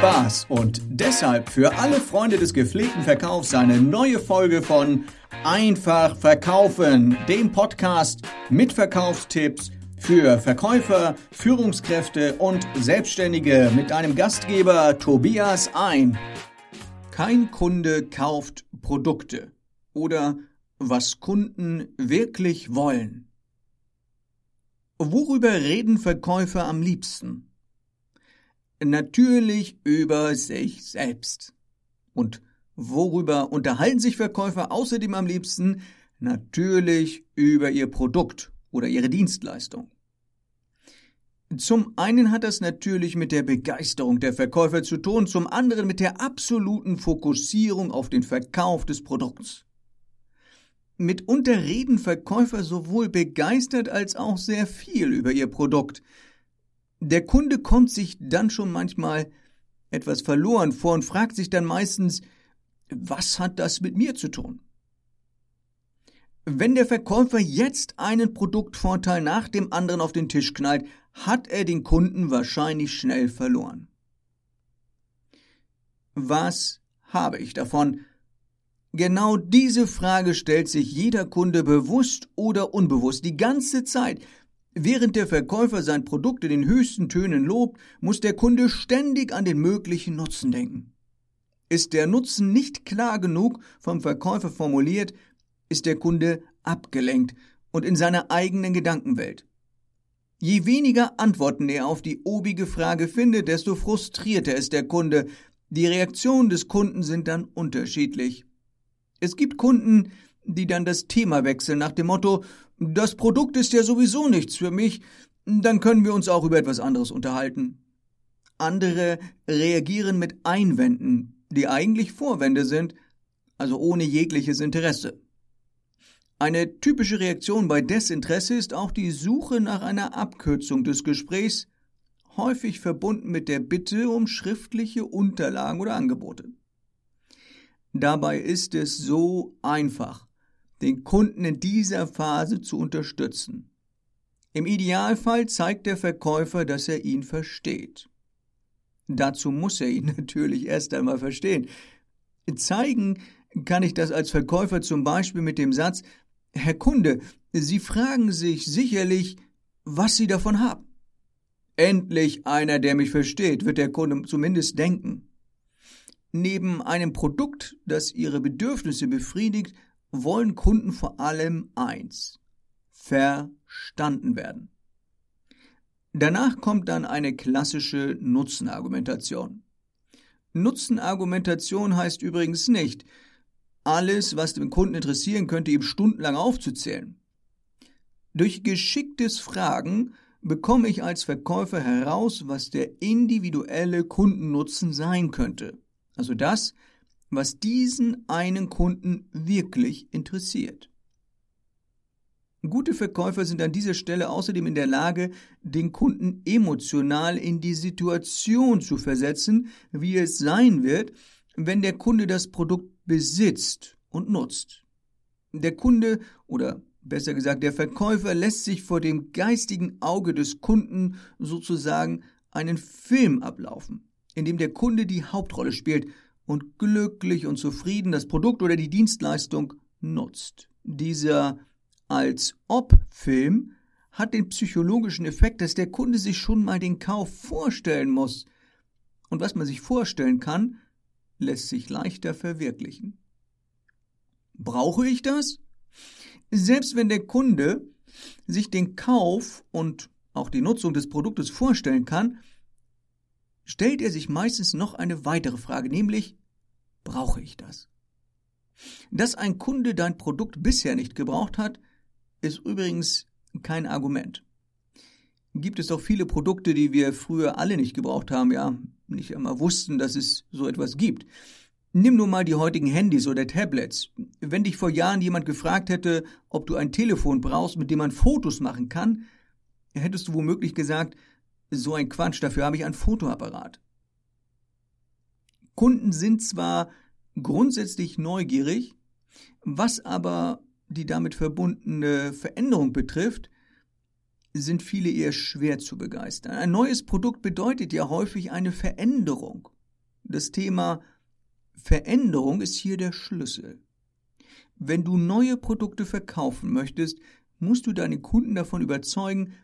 Spaß und deshalb für alle Freunde des gepflegten Verkaufs eine neue Folge von Einfach Verkaufen, dem Podcast mit Verkaufstipps für Verkäufer, Führungskräfte und Selbstständige mit einem Gastgeber Tobias ein. Kein Kunde kauft Produkte oder was Kunden wirklich wollen. Worüber reden Verkäufer am liebsten? Natürlich über sich selbst. Und worüber unterhalten sich Verkäufer außerdem am liebsten? Natürlich über ihr Produkt oder ihre Dienstleistung. Zum einen hat das natürlich mit der Begeisterung der Verkäufer zu tun, zum anderen mit der absoluten Fokussierung auf den Verkauf des Produkts. Mitunter reden Verkäufer sowohl begeistert als auch sehr viel über ihr Produkt, der Kunde kommt sich dann schon manchmal etwas verloren vor und fragt sich dann meistens, was hat das mit mir zu tun? Wenn der Verkäufer jetzt einen Produktvorteil nach dem anderen auf den Tisch knallt, hat er den Kunden wahrscheinlich schnell verloren. Was habe ich davon? Genau diese Frage stellt sich jeder Kunde bewusst oder unbewusst die ganze Zeit, Während der Verkäufer sein Produkt in den höchsten Tönen lobt, muss der Kunde ständig an den möglichen Nutzen denken. Ist der Nutzen nicht klar genug vom Verkäufer formuliert, ist der Kunde abgelenkt und in seiner eigenen Gedankenwelt. Je weniger Antworten er auf die obige Frage findet, desto frustrierter ist der Kunde. Die Reaktionen des Kunden sind dann unterschiedlich. Es gibt Kunden, die dann das Thema wechseln nach dem Motto, das Produkt ist ja sowieso nichts für mich, dann können wir uns auch über etwas anderes unterhalten. Andere reagieren mit Einwänden, die eigentlich Vorwände sind, also ohne jegliches Interesse. Eine typische Reaktion bei Desinteresse ist auch die Suche nach einer Abkürzung des Gesprächs, häufig verbunden mit der Bitte um schriftliche Unterlagen oder Angebote. Dabei ist es so einfach, den Kunden in dieser Phase zu unterstützen. Im Idealfall zeigt der Verkäufer, dass er ihn versteht. Dazu muss er ihn natürlich erst einmal verstehen. Zeigen kann ich das als Verkäufer zum Beispiel mit dem Satz Herr Kunde, Sie fragen sich sicherlich, was Sie davon haben. Endlich einer, der mich versteht, wird der Kunde zumindest denken. Neben einem Produkt, das Ihre Bedürfnisse befriedigt, wollen Kunden vor allem eins, verstanden werden. Danach kommt dann eine klassische Nutzenargumentation. Nutzenargumentation heißt übrigens nicht, alles, was den Kunden interessieren könnte, ihm stundenlang aufzuzählen. Durch geschicktes Fragen bekomme ich als Verkäufer heraus, was der individuelle Kundennutzen sein könnte. Also das, was diesen einen Kunden wirklich interessiert. Gute Verkäufer sind an dieser Stelle außerdem in der Lage, den Kunden emotional in die Situation zu versetzen, wie es sein wird, wenn der Kunde das Produkt besitzt und nutzt. Der Kunde oder besser gesagt der Verkäufer lässt sich vor dem geistigen Auge des Kunden sozusagen einen Film ablaufen, in dem der Kunde die Hauptrolle spielt und glücklich und zufrieden das Produkt oder die Dienstleistung nutzt. Dieser als Ob-Film hat den psychologischen Effekt, dass der Kunde sich schon mal den Kauf vorstellen muss. Und was man sich vorstellen kann, lässt sich leichter verwirklichen. Brauche ich das? Selbst wenn der Kunde sich den Kauf und auch die Nutzung des Produktes vorstellen kann, stellt er sich meistens noch eine weitere Frage, nämlich brauche ich das? Dass ein Kunde dein Produkt bisher nicht gebraucht hat, ist übrigens kein Argument. Gibt es doch viele Produkte, die wir früher alle nicht gebraucht haben, ja, nicht einmal wussten, dass es so etwas gibt. Nimm nur mal die heutigen Handys oder Tablets. Wenn dich vor Jahren jemand gefragt hätte, ob du ein Telefon brauchst, mit dem man Fotos machen kann, hättest du womöglich gesagt, so ein Quatsch, dafür habe ich einen Fotoapparat. Kunden sind zwar grundsätzlich neugierig, was aber die damit verbundene Veränderung betrifft, sind viele eher schwer zu begeistern. Ein neues Produkt bedeutet ja häufig eine Veränderung. Das Thema Veränderung ist hier der Schlüssel. Wenn du neue Produkte verkaufen möchtest, musst du deine Kunden davon überzeugen,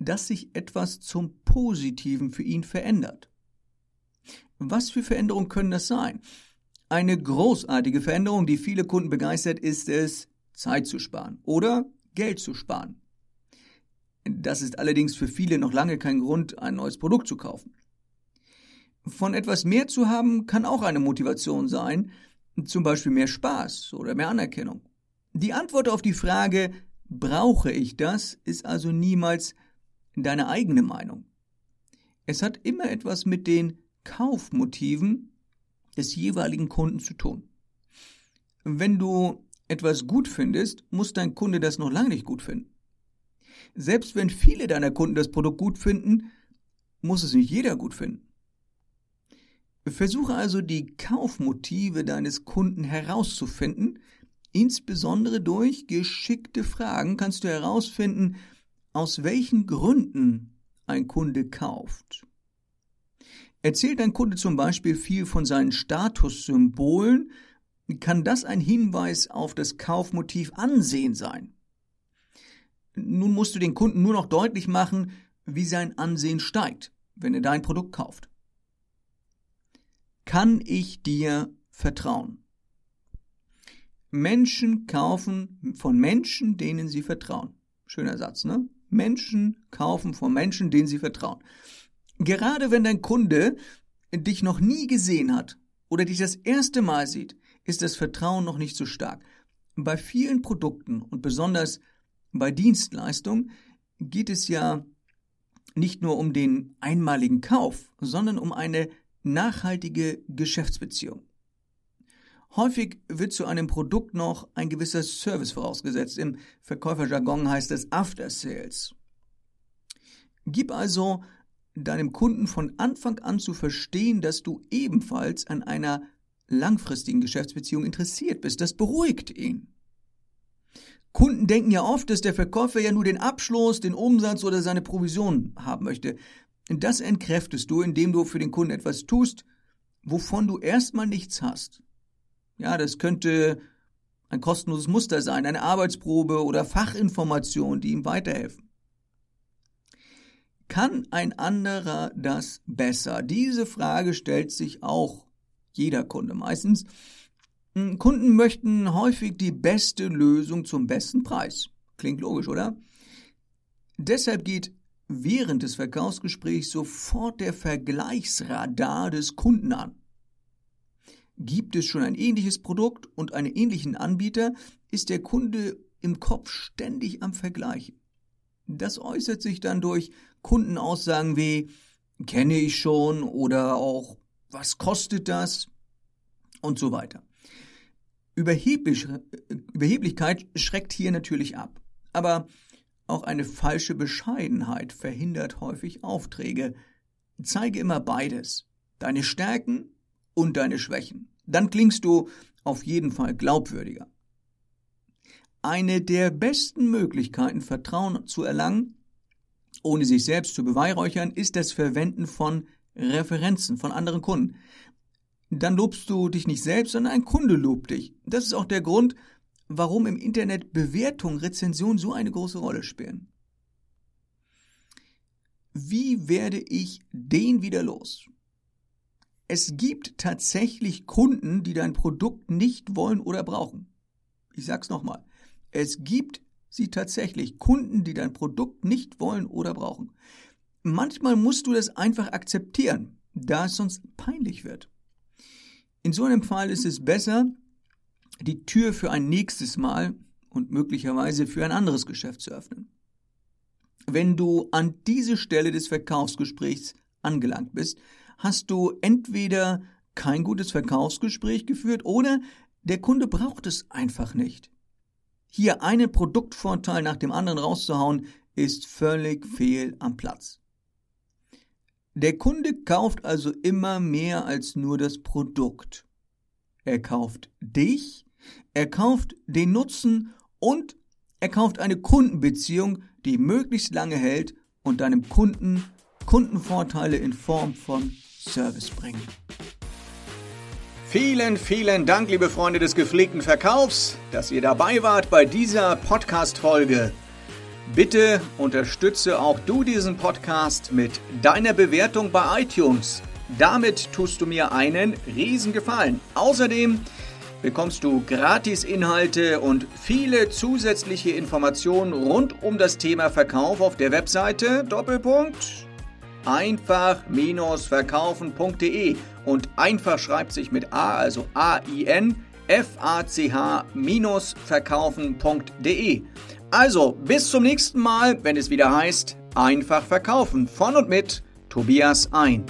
dass sich etwas zum Positiven für ihn verändert. Was für Veränderungen können das sein? Eine großartige Veränderung, die viele Kunden begeistert, ist es, Zeit zu sparen oder Geld zu sparen. Das ist allerdings für viele noch lange kein Grund, ein neues Produkt zu kaufen. Von etwas mehr zu haben kann auch eine Motivation sein, zum Beispiel mehr Spaß oder mehr Anerkennung. Die Antwort auf die Frage, brauche ich das, ist also niemals deine eigene Meinung. Es hat immer etwas mit den Kaufmotiven des jeweiligen Kunden zu tun. Wenn du etwas gut findest, muss dein Kunde das noch lange nicht gut finden. Selbst wenn viele deiner Kunden das Produkt gut finden, muss es nicht jeder gut finden. Versuche also die Kaufmotive deines Kunden herauszufinden. Insbesondere durch geschickte Fragen kannst du herausfinden, aus welchen Gründen ein Kunde kauft. Erzählt ein Kunde zum Beispiel viel von seinen Statussymbolen, kann das ein Hinweis auf das Kaufmotiv Ansehen sein. Nun musst du den Kunden nur noch deutlich machen, wie sein Ansehen steigt, wenn er dein Produkt kauft. Kann ich dir vertrauen? Menschen kaufen von Menschen, denen sie vertrauen. Schöner Satz, ne? Menschen kaufen von Menschen, denen sie vertrauen. Gerade wenn dein Kunde dich noch nie gesehen hat oder dich das erste Mal sieht, ist das Vertrauen noch nicht so stark. Bei vielen Produkten und besonders bei Dienstleistungen geht es ja nicht nur um den einmaligen Kauf, sondern um eine nachhaltige Geschäftsbeziehung. Häufig wird zu einem Produkt noch ein gewisser Service vorausgesetzt. Im Verkäuferjargon heißt es After Sales. Gib also deinem Kunden von Anfang an zu verstehen, dass du ebenfalls an einer langfristigen Geschäftsbeziehung interessiert bist. Das beruhigt ihn. Kunden denken ja oft, dass der Verkäufer ja nur den Abschluss, den Umsatz oder seine Provision haben möchte. Das entkräftest du, indem du für den Kunden etwas tust, wovon du erstmal nichts hast. Ja, das könnte ein kostenloses Muster sein, eine Arbeitsprobe oder Fachinformation, die ihm weiterhelfen. Kann ein anderer das besser? Diese Frage stellt sich auch jeder Kunde meistens. Hm, Kunden möchten häufig die beste Lösung zum besten Preis. Klingt logisch, oder? Deshalb geht während des Verkaufsgesprächs sofort der Vergleichsradar des Kunden an. Gibt es schon ein ähnliches Produkt und einen ähnlichen Anbieter, ist der Kunde im Kopf ständig am Vergleichen. Das äußert sich dann durch Kundenaussagen wie kenne ich schon oder auch was kostet das und so weiter. Überheblich, Überheblichkeit schreckt hier natürlich ab. Aber auch eine falsche Bescheidenheit verhindert häufig Aufträge. Zeige immer beides. Deine Stärken und deine Schwächen. Dann klingst du auf jeden Fall glaubwürdiger. Eine der besten Möglichkeiten, Vertrauen zu erlangen, ohne sich selbst zu beweihräuchern, ist das Verwenden von Referenzen von anderen Kunden dann lobst du dich nicht selbst, sondern ein Kunde lobt dich. Das ist auch der Grund, warum im Internet Bewertung, Rezension so eine große Rolle spielen. Wie werde ich den wieder los? Es gibt tatsächlich Kunden, die dein Produkt nicht wollen oder brauchen. Ich sag's nochmal. Es gibt sie tatsächlich Kunden, die dein Produkt nicht wollen oder brauchen. Manchmal musst du das einfach akzeptieren, da es sonst peinlich wird. In so einem Fall ist es besser, die Tür für ein nächstes Mal und möglicherweise für ein anderes Geschäft zu öffnen. Wenn du an diese Stelle des Verkaufsgesprächs angelangt bist, hast du entweder kein gutes Verkaufsgespräch geführt oder der Kunde braucht es einfach nicht. Hier einen Produktvorteil nach dem anderen rauszuhauen, ist völlig fehl am Platz. Der Kunde kauft also immer mehr als nur das Produkt. Er kauft dich, er kauft den Nutzen und er kauft eine Kundenbeziehung, die möglichst lange hält und deinem Kunden Kundenvorteile in Form von Service bringt. Vielen, vielen Dank, liebe Freunde des gepflegten Verkaufs, dass ihr dabei wart bei dieser Podcast-Folge. Bitte unterstütze auch du diesen Podcast mit deiner Bewertung bei iTunes. Damit tust du mir einen Riesengefallen. Außerdem bekommst du Gratis-Inhalte und viele zusätzliche Informationen rund um das Thema Verkauf auf der Webseite Doppelpunkt einfach-verkaufen.de und einfach schreibt sich mit A, also A-I-N, F-A-C-H-verkaufen.de. Also, bis zum nächsten Mal, wenn es wieder heißt, einfach verkaufen. Von und mit Tobias ein.